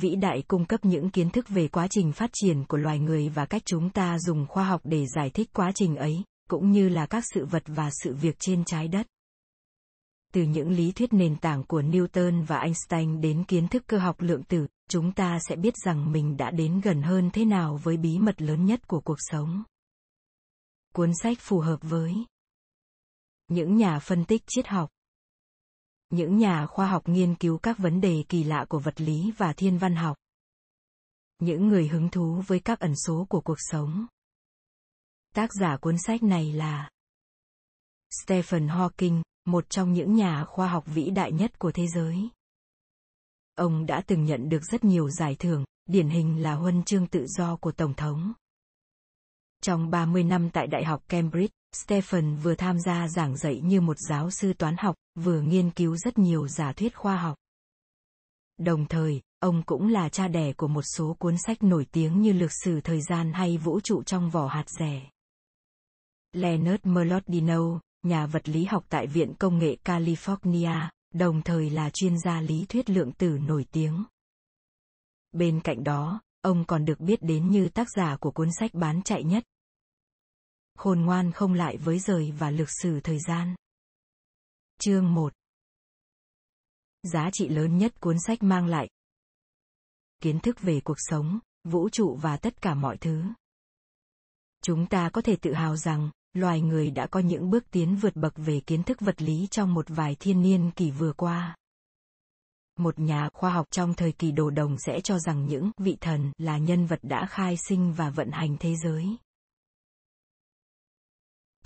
vĩ đại cung cấp những kiến thức về quá trình phát triển của loài người và cách chúng ta dùng khoa học để giải thích quá trình ấy, cũng như là các sự vật và sự việc trên trái đất. Từ những lý thuyết nền tảng của Newton và Einstein đến kiến thức cơ học lượng tử, chúng ta sẽ biết rằng mình đã đến gần hơn thế nào với bí mật lớn nhất của cuộc sống. Cuốn sách phù hợp với những nhà phân tích triết học những nhà khoa học nghiên cứu các vấn đề kỳ lạ của vật lý và thiên văn học. Những người hứng thú với các ẩn số của cuộc sống. Tác giả cuốn sách này là stephen hawking một trong những nhà khoa học vĩ đại nhất của thế giới. Ông đã từng nhận được rất nhiều giải thưởng điển hình là huân chương tự do của tổng thống. Trong 30 năm tại Đại học Cambridge, Stephen vừa tham gia giảng dạy như một giáo sư toán học, vừa nghiên cứu rất nhiều giả thuyết khoa học. Đồng thời, ông cũng là cha đẻ của một số cuốn sách nổi tiếng như Lược sử thời gian hay Vũ trụ trong vỏ hạt rẻ. Leonard Mlodinow, nhà vật lý học tại Viện Công nghệ California, đồng thời là chuyên gia lý thuyết lượng tử nổi tiếng. Bên cạnh đó, ông còn được biết đến như tác giả của cuốn sách bán chạy nhất. Khôn ngoan không lại với rời và lược sử thời gian. Chương 1 Giá trị lớn nhất cuốn sách mang lại Kiến thức về cuộc sống, vũ trụ và tất cả mọi thứ. Chúng ta có thể tự hào rằng, loài người đã có những bước tiến vượt bậc về kiến thức vật lý trong một vài thiên niên kỷ vừa qua một nhà khoa học trong thời kỳ đồ đồng sẽ cho rằng những vị thần là nhân vật đã khai sinh và vận hành thế giới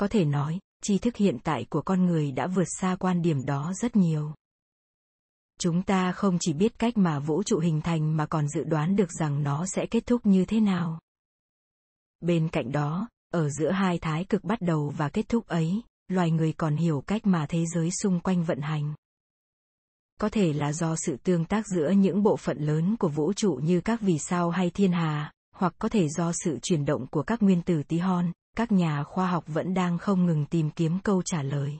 có thể nói tri thức hiện tại của con người đã vượt xa quan điểm đó rất nhiều. Chúng ta không chỉ biết cách mà vũ trụ hình thành mà còn dự đoán được rằng nó sẽ kết thúc như thế nào. Bên cạnh đó ở giữa hai thái cực bắt đầu và kết thúc ấy loài người còn hiểu cách mà thế giới xung quanh vận hành. Có thể là do sự tương tác giữa những bộ phận lớn của vũ trụ như các vì sao hay thiên hà, hoặc có thể do sự chuyển động của các nguyên tử tí hon, các nhà khoa học vẫn đang không ngừng tìm kiếm câu trả lời.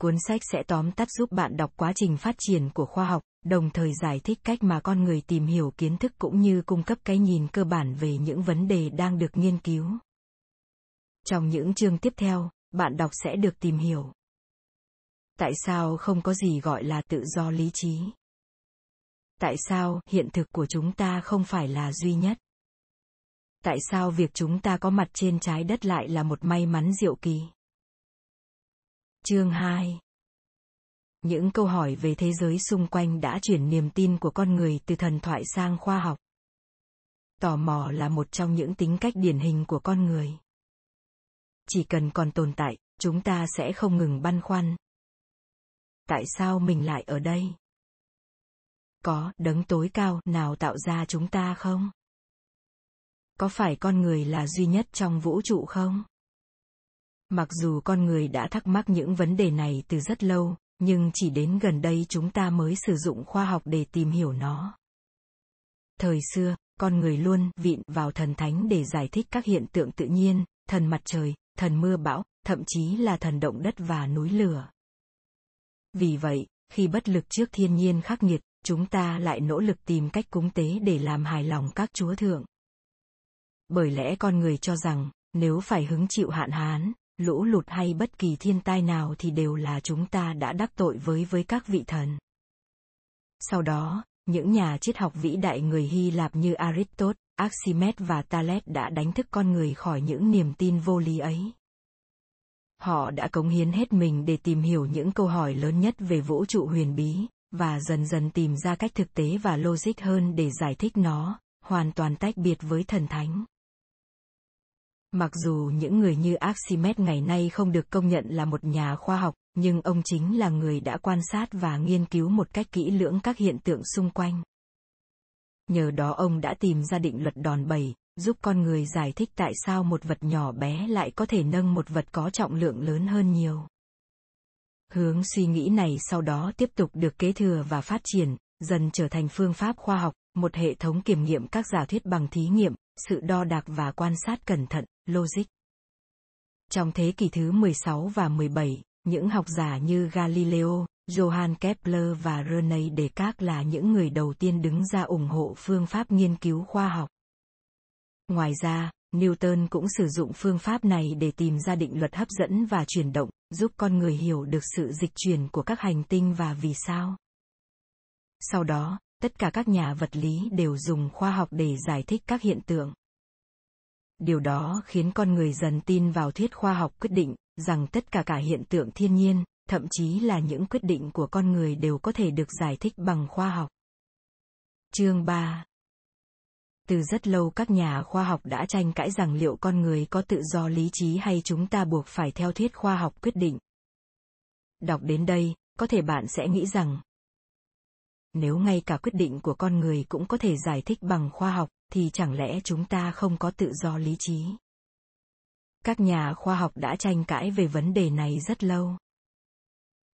Cuốn sách sẽ tóm tắt giúp bạn đọc quá trình phát triển của khoa học, đồng thời giải thích cách mà con người tìm hiểu kiến thức cũng như cung cấp cái nhìn cơ bản về những vấn đề đang được nghiên cứu. Trong những chương tiếp theo, bạn đọc sẽ được tìm hiểu tại sao không có gì gọi là tự do lý trí tại sao hiện thực của chúng ta không phải là duy nhất tại sao việc chúng ta có mặt trên trái đất lại là một may mắn diệu kỳ? Chương 2 những câu hỏi về thế giới xung quanh đã chuyển niềm tin của con người từ thần thoại sang khoa học. Tò mò là một trong những tính cách điển hình của con người. Chỉ cần còn tồn tại, chúng ta sẽ không ngừng băn khoăn. Tại sao mình lại ở đây? Có đấng tối cao nào tạo ra chúng ta không? Có phải con người là duy nhất trong vũ trụ không? Mặc dù con người đã thắc mắc những vấn đề này từ rất lâu nhưng chỉ đến gần đây chúng ta mới sử dụng khoa học để tìm hiểu nó. Thời xưa con người luôn vịn vào thần thánh để giải thích các hiện tượng tự nhiên thần mặt trời thần mưa bão thậm chí là thần động đất và núi lửa. Vì vậy, khi bất lực trước thiên nhiên khắc nghiệt, chúng ta lại nỗ lực tìm cách cúng tế để làm hài lòng các chúa thượng. Bởi lẽ con người cho rằng, nếu phải hứng chịu hạn hán, lũ lụt hay bất kỳ thiên tai nào thì đều là chúng ta đã đắc tội với với các vị thần. Sau đó, những nhà triết học vĩ đại người Hy Lạp như Aristotle, Archimedes và Thales đã đánh thức con người khỏi những niềm tin vô lý ấy họ đã cống hiến hết mình để tìm hiểu những câu hỏi lớn nhất về vũ trụ huyền bí và dần dần tìm ra cách thực tế và logic hơn để giải thích nó hoàn toàn tách biệt với thần thánh mặc dù những người như archimedes ngày nay không được công nhận là một nhà khoa học, nhưng ông chính là người đã quan sát và nghiên cứu một cách kỹ lưỡng các hiện tượng xung quanh. Nhờ đó ông đã tìm ra định luật đòn bẩy, giúp con người giải thích tại sao một vật nhỏ bé lại có thể nâng một vật có trọng lượng lớn hơn nhiều. Hướng suy nghĩ này sau đó tiếp tục được kế thừa và phát triển, dần trở thành phương pháp khoa học, một hệ thống kiểm nghiệm các giả thuyết bằng thí nghiệm, sự đo đạc và quan sát cẩn thận logic trong thế kỷ thứ 16 và 17, những học giả như Galileo, Johann Kepler và René Descartes là những người đầu tiên đứng ra ủng hộ phương pháp nghiên cứu khoa học. Ngoài ra, Newton cũng sử dụng phương pháp này để tìm ra định luật hấp dẫn và chuyển động, giúp con người hiểu được sự dịch chuyển của các hành tinh và vì sao. Sau đó, tất cả các nhà vật lý đều dùng khoa học để giải thích các hiện tượng. Điều đó khiến con người dần tin vào thuyết khoa học quyết định rằng tất cả cả hiện tượng thiên nhiên, thậm chí là những quyết định của con người đều có thể được giải thích bằng khoa học. Chương 3 từ rất lâu các nhà khoa học đã tranh cãi rằng liệu con người có tự do lý trí hay chúng ta buộc phải theo thuyết khoa học quyết định. Đọc đến đây, có thể bạn sẽ nghĩ rằng nếu ngay cả quyết định của con người cũng có thể giải thích bằng khoa học, thì chẳng lẽ chúng ta không có tự do lý trí? Các nhà khoa học đã tranh cãi về vấn đề này rất lâu.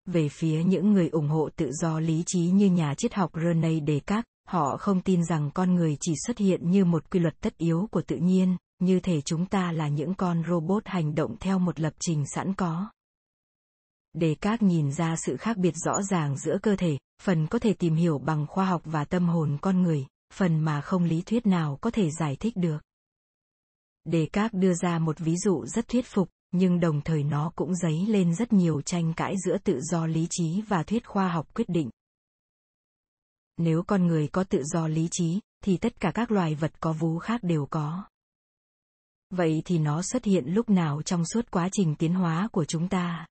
Về phía những người ủng hộ tự do lý trí như nhà triết học René Descartes, họ không tin rằng con người chỉ xuất hiện như một quy luật tất yếu của tự nhiên, như thể chúng ta là những con robot hành động theo một lập trình sẵn có. Descartes nhìn ra sự khác biệt rõ ràng giữa cơ thể, phần có thể tìm hiểu bằng khoa học và tâm hồn con người, phần mà không lý thuyết nào có thể giải thích được. Descartes đưa ra một ví dụ rất thuyết phục, nhưng đồng thời nó cũng dấy lên rất nhiều tranh cãi giữa tự do lý trí và thuyết khoa học quyết định. Nếu con người có tự do lý trí, thì tất cả các loài vật có vú khác đều có. Vậy thì nó xuất hiện lúc nào trong suốt quá trình tiến hóa của chúng ta?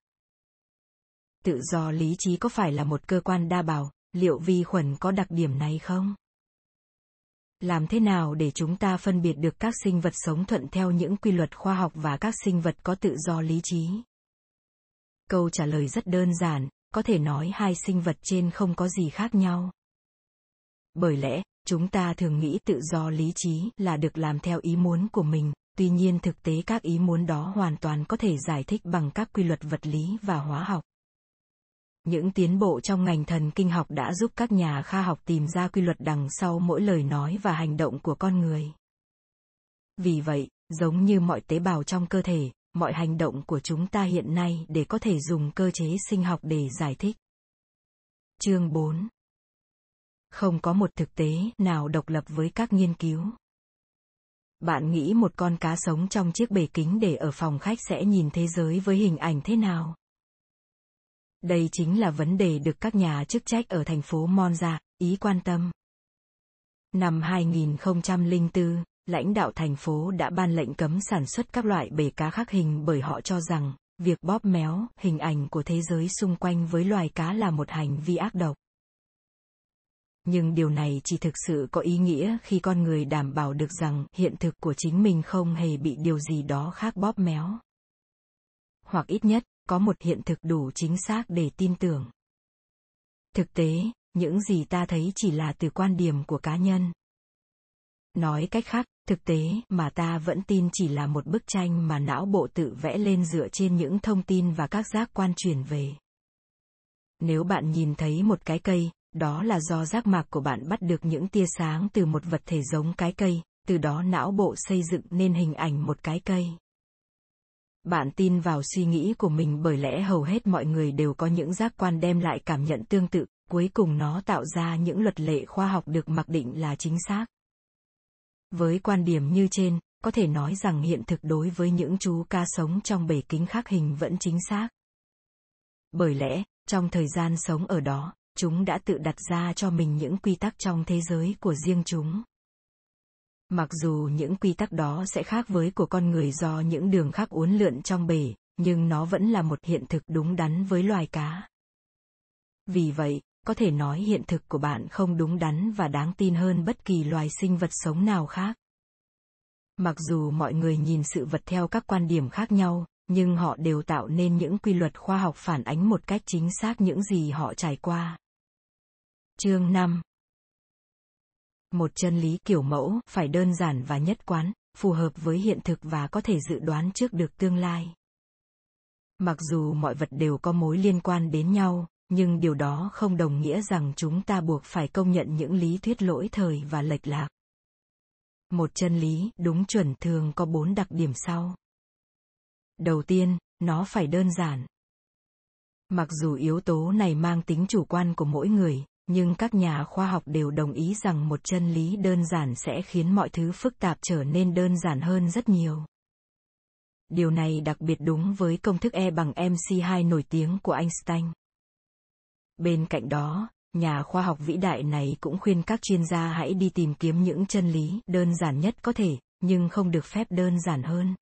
Tự do lý trí có phải là một cơ quan đa bào, liệu vi khuẩn có đặc điểm này không? Làm thế nào để chúng ta phân biệt được các sinh vật sống thuận theo những quy luật khoa học và các sinh vật có tự do lý trí? Câu trả lời rất đơn giản, có thể nói hai sinh vật trên không có gì khác nhau. Bởi lẽ, chúng ta thường nghĩ tự do lý trí là được làm theo ý muốn của mình, tuy nhiên thực tế các ý muốn đó hoàn toàn có thể giải thích bằng các quy luật vật lý và hóa học. Những tiến bộ trong ngành thần kinh học đã giúp các nhà khoa học tìm ra quy luật đằng sau mỗi lời nói và hành động của con người. Vì vậy, giống như mọi tế bào trong cơ thể, mọi hành động của chúng ta hiện nay để có thể dùng cơ chế sinh học để giải thích. Chương 4 Không có một thực tế nào độc lập với các nghiên cứu. Bạn nghĩ một con cá sống trong chiếc bể kính để ở phòng khách sẽ nhìn thế giới với hình ảnh thế nào? Đây chính là vấn đề được các nhà chức trách ở thành phố Monza, Ý quan tâm. Năm 2004, lãnh đạo thành phố đã ban lệnh cấm sản xuất các loại bể cá khắc hình bởi họ cho rằng, việc bóp méo hình ảnh của thế giới xung quanh với loài cá là một hành vi ác độc. Nhưng điều này chỉ thực sự có ý nghĩa khi con người đảm bảo được rằng hiện thực của chính mình không hề bị điều gì đó khác bóp méo. Hoặc ít nhất, có một hiện thực đủ chính xác để tin tưởng. Thực tế, những gì ta thấy chỉ là từ quan điểm của cá nhân. Nói cách khác, thực tế mà ta vẫn tin chỉ là một bức tranh mà não bộ tự vẽ lên dựa trên những thông tin và các giác quan truyền về. Nếu bạn nhìn thấy một cái cây, đó là do giác mạc của bạn bắt được những tia sáng từ một vật thể giống cái cây, từ đó não bộ xây dựng nên hình ảnh một cái cây. Bạn tin vào suy nghĩ của mình bởi lẽ hầu hết mọi người đều có những giác quan đem lại cảm nhận tương tự, cuối cùng nó tạo ra những luật lệ khoa học được mặc định là chính xác. Với quan điểm như trên, có thể nói rằng hiện thực đối với những chú ca sống trong bể kính khắc hình vẫn chính xác. Bởi lẽ, trong thời gian sống ở đó, chúng đã tự đặt ra cho mình những quy tắc trong thế giới của riêng chúng. Mặc dù những quy tắc đó sẽ khác với của con người do những đường khác uốn lượn trong bể, nhưng nó vẫn là một hiện thực đúng đắn với loài cá. Vì vậy, có thể nói hiện thực của bạn không đúng đắn và đáng tin hơn bất kỳ loài sinh vật sống nào khác. Mặc dù mọi người nhìn sự vật theo các quan điểm khác nhau, nhưng họ đều tạo nên những quy luật khoa học phản ánh một cách chính xác những gì họ trải qua. Chương 5 một chân lý kiểu mẫu phải đơn giản và nhất quán phù hợp với hiện thực và có thể dự đoán trước được tương lai. Mặc dù mọi vật đều có mối liên quan đến nhau nhưng điều đó không đồng nghĩa rằng chúng ta buộc phải công nhận những lý thuyết lỗi thời và lệch lạc. Một chân lý đúng chuẩn thường có bốn đặc điểm sau. Đầu tiên nó phải đơn giản. Mặc dù yếu tố này mang tính chủ quan của mỗi người, nhưng các nhà khoa học đều đồng ý rằng một chân lý đơn giản sẽ khiến mọi thứ phức tạp trở nên đơn giản hơn rất nhiều. Điều này đặc biệt đúng với công thức E bằng MC2 nổi tiếng của Einstein. Bên cạnh đó, nhà khoa học vĩ đại này cũng khuyên các chuyên gia hãy đi tìm kiếm những chân lý đơn giản nhất có thể, nhưng không được phép đơn giản hơn.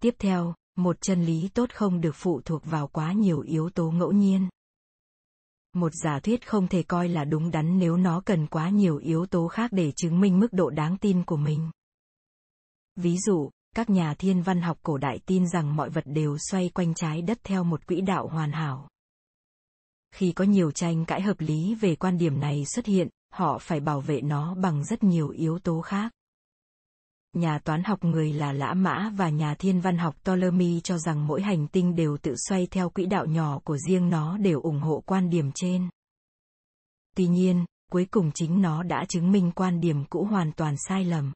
Tiếp theo, một chân lý tốt không được phụ thuộc vào quá nhiều yếu tố ngẫu nhiên. Một giả thuyết không thể coi là đúng đắn nếu nó cần quá nhiều yếu tố khác để chứng minh mức độ đáng tin của mình. Ví dụ, các nhà thiên văn học cổ đại tin rằng mọi vật đều xoay quanh trái đất theo một quỹ đạo hoàn hảo. Khi có nhiều tranh cãi hợp lý về quan điểm này xuất hiện, họ phải bảo vệ nó bằng rất nhiều yếu tố khác. Nhà toán học người là Lã Mã và nhà thiên văn học Ptolemy cho rằng mỗi hành tinh đều tự xoay theo quỹ đạo nhỏ của riêng nó đều ủng hộ quan điểm trên. Tuy nhiên, cuối cùng chính nó đã chứng minh quan điểm cũ hoàn toàn sai lầm.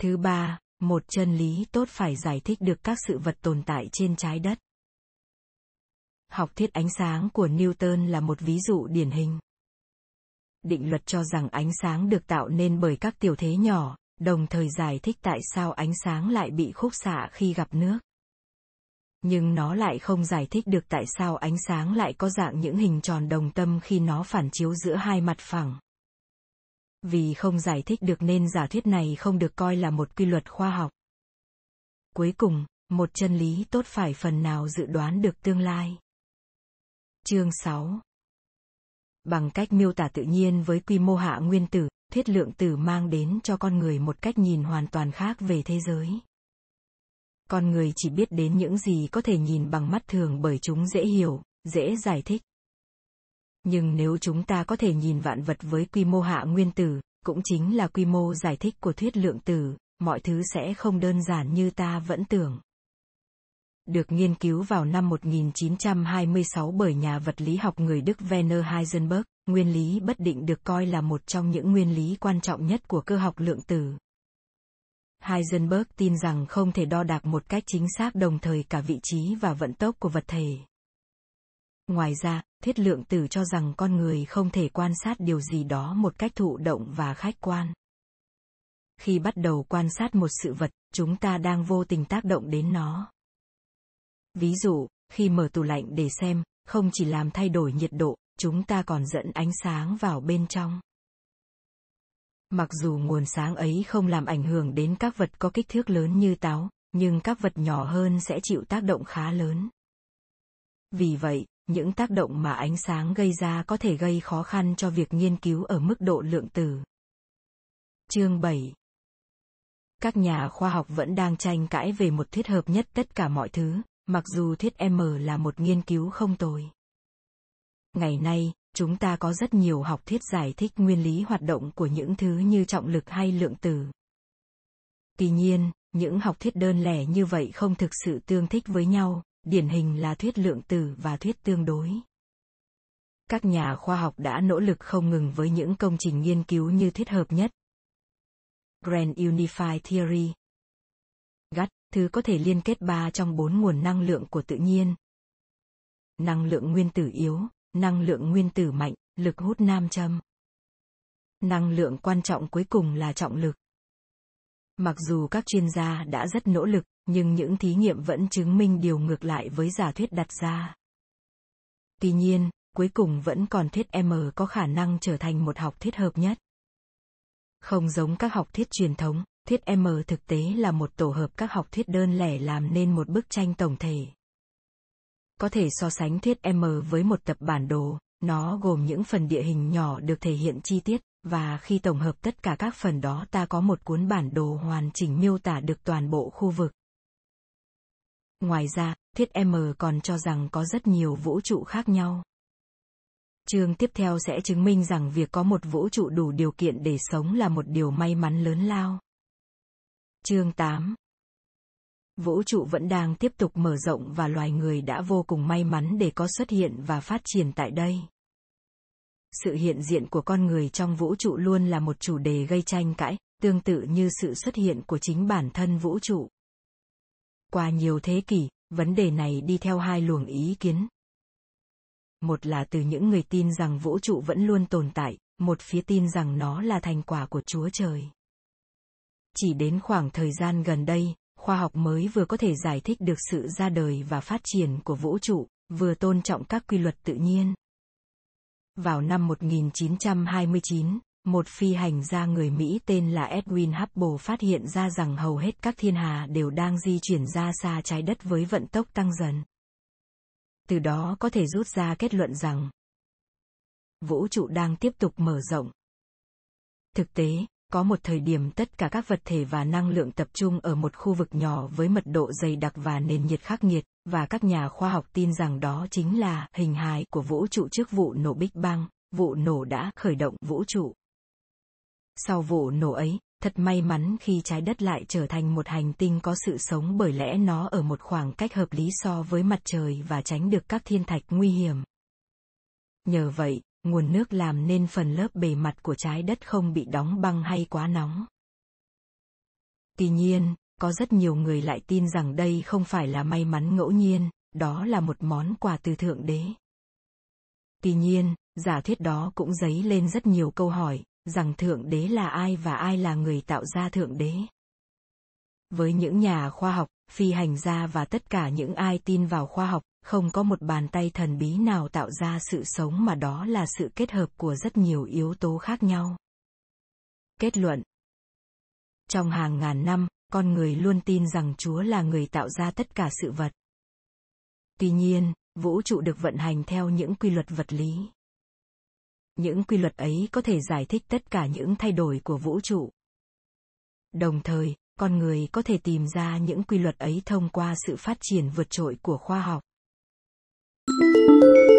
Thứ ba, một chân lý tốt phải giải thích được các sự vật tồn tại trên trái đất. Học thuyết ánh sáng của Newton là một ví dụ điển hình. Định luật cho rằng ánh sáng được tạo nên bởi các tiểu thế nhỏ, đồng thời giải thích tại sao ánh sáng lại bị khúc xạ khi gặp nước. Nhưng nó lại không giải thích được tại sao ánh sáng lại có dạng những hình tròn đồng tâm khi nó phản chiếu giữa hai mặt phẳng. Vì không giải thích được nên giả thuyết này không được coi là một quy luật khoa học. Cuối cùng, một chân lý tốt phải phần nào dự đoán được tương lai. Chương 6 Bằng cách miêu tả tự nhiên với quy mô hạ nguyên tử, thuyết lượng tử mang đến cho con người một cách nhìn hoàn toàn khác về thế giới. Con người chỉ biết đến những gì có thể nhìn bằng mắt thường bởi chúng dễ hiểu, dễ giải thích. Nhưng nếu chúng ta có thể nhìn vạn vật với quy mô hạ nguyên tử, cũng chính là quy mô giải thích của thuyết lượng tử, mọi thứ sẽ không đơn giản như ta vẫn tưởng. Được nghiên cứu vào năm 1926 bởi nhà vật lý học người Đức Werner Heisenberg, nguyên lý bất định được coi là một trong những nguyên lý quan trọng nhất của cơ học lượng tử. Heisenberg tin rằng không thể đo đạc một cách chính xác đồng thời cả vị trí và vận tốc của vật thể. Ngoài ra, thuyết lượng tử cho rằng con người không thể quan sát điều gì đó một cách thụ động và khách quan. Khi bắt đầu quan sát một sự vật, chúng ta đang vô tình tác động đến nó. Ví dụ, khi mở tủ lạnh để xem, không chỉ làm thay đổi nhiệt độ, chúng ta còn dẫn ánh sáng vào bên trong. Mặc dù nguồn sáng ấy không làm ảnh hưởng đến các vật có kích thước lớn như táo, nhưng các vật nhỏ hơn sẽ chịu tác động khá lớn. Vì vậy, những tác động mà ánh sáng gây ra có thể gây khó khăn cho việc nghiên cứu ở mức độ lượng tử. Chương 7 Các nhà khoa học vẫn đang tranh cãi về một thiết hợp nhất tất cả mọi thứ, mặc dù thuyết M là một nghiên cứu không tồi. Ngày nay, chúng ta có rất nhiều học thuyết giải thích nguyên lý hoạt động của những thứ như trọng lực hay lượng tử. Tuy nhiên, những học thuyết đơn lẻ như vậy không thực sự tương thích với nhau, điển hình là thuyết lượng tử và thuyết tương đối. Các nhà khoa học đã nỗ lực không ngừng với những công trình nghiên cứu như thuyết hợp nhất. Grand Unified Theory GATT, thứ có thể liên kết ba trong bốn nguồn năng lượng của tự nhiên. Năng lượng nguyên tử yếu, năng lượng nguyên tử mạnh, lực hút nam châm. Năng lượng quan trọng cuối cùng là trọng lực. Mặc dù các chuyên gia đã rất nỗ lực, nhưng những thí nghiệm vẫn chứng minh điều ngược lại với giả thuyết đặt ra. Tuy nhiên, cuối cùng vẫn còn thuyết M có khả năng trở thành một học thuyết hợp nhất. Không giống các học thuyết truyền thống, thuyết M thực tế là một tổ hợp các học thuyết đơn lẻ làm nên một bức tranh tổng thể. Có thể so sánh thuyết M với một tập bản đồ, nó gồm những phần địa hình nhỏ được thể hiện chi tiết, và khi tổng hợp tất cả các phần đó ta có một cuốn bản đồ hoàn chỉnh miêu tả được toàn bộ khu vực. Ngoài ra, thuyết M còn cho rằng có rất nhiều vũ trụ khác nhau. Chương tiếp theo sẽ chứng minh rằng việc có một vũ trụ đủ điều kiện để sống là một điều may mắn lớn lao. Chương 8 Vũ trụ vẫn đang tiếp tục mở rộng và loài người đã vô cùng may mắn để có xuất hiện và phát triển tại đây. Sự hiện diện của con người trong vũ trụ luôn là một chủ đề gây tranh cãi, tương tự như sự xuất hiện của chính bản thân vũ trụ. Qua nhiều thế kỷ, Vấn đề này đi theo hai luồng ý kiến. Một là từ những người tin rằng vũ trụ vẫn luôn tồn tại, một phía tin rằng nó là thành quả của Chúa Trời. Chỉ đến khoảng thời gian gần đây, khoa học mới vừa có thể giải thích được sự ra đời và phát triển của vũ trụ, vừa tôn trọng các quy luật tự nhiên. Vào năm 1929, một phi hành gia người Mỹ tên là Edwin Hubble phát hiện ra rằng hầu hết các thiên hà đều đang di chuyển ra xa trái đất với vận tốc tăng dần. Từ đó có thể rút ra kết luận rằng vũ trụ đang tiếp tục mở rộng. Thực tế, có một thời điểm tất cả các vật thể và năng lượng tập trung ở một khu vực nhỏ với mật độ dày đặc và nền nhiệt khắc nghiệt, và các nhà khoa học tin rằng đó chính là hình hài của vũ trụ trước vụ nổ Big Bang, vụ nổ đã khởi động vũ trụ. Sau vụ nổ ấy, thật may mắn khi trái đất lại trở thành một hành tinh có sự sống bởi lẽ nó ở một khoảng cách hợp lý so với mặt trời và tránh được các thiên thạch nguy hiểm. Nhờ vậy, nguồn nước làm nên phần lớp bề mặt của trái đất không bị đóng băng hay quá nóng. Tuy nhiên, có rất nhiều người lại tin rằng đây không phải là may mắn ngẫu nhiên, đó là một món quà từ Thượng Đế. Tuy nhiên, giả thuyết đó cũng dấy lên rất nhiều câu hỏi, rằng Thượng Đế là ai và ai là người tạo ra Thượng Đế. Với những nhà khoa học, phi hành gia và tất cả những ai tin vào khoa học, không có một bàn tay thần bí nào tạo ra sự sống mà đó là sự kết hợp của rất nhiều yếu tố khác nhau. Kết luận Trong hàng ngàn năm, con người luôn tin rằng Chúa là người tạo ra tất cả sự vật. Tuy nhiên, vũ trụ được vận hành theo những quy luật vật lý. Những quy luật ấy có thể giải thích tất cả những thay đổi của vũ trụ. Đồng thời, con người có thể tìm ra những quy luật ấy thông qua sự phát triển vượt trội của khoa học. Thank you.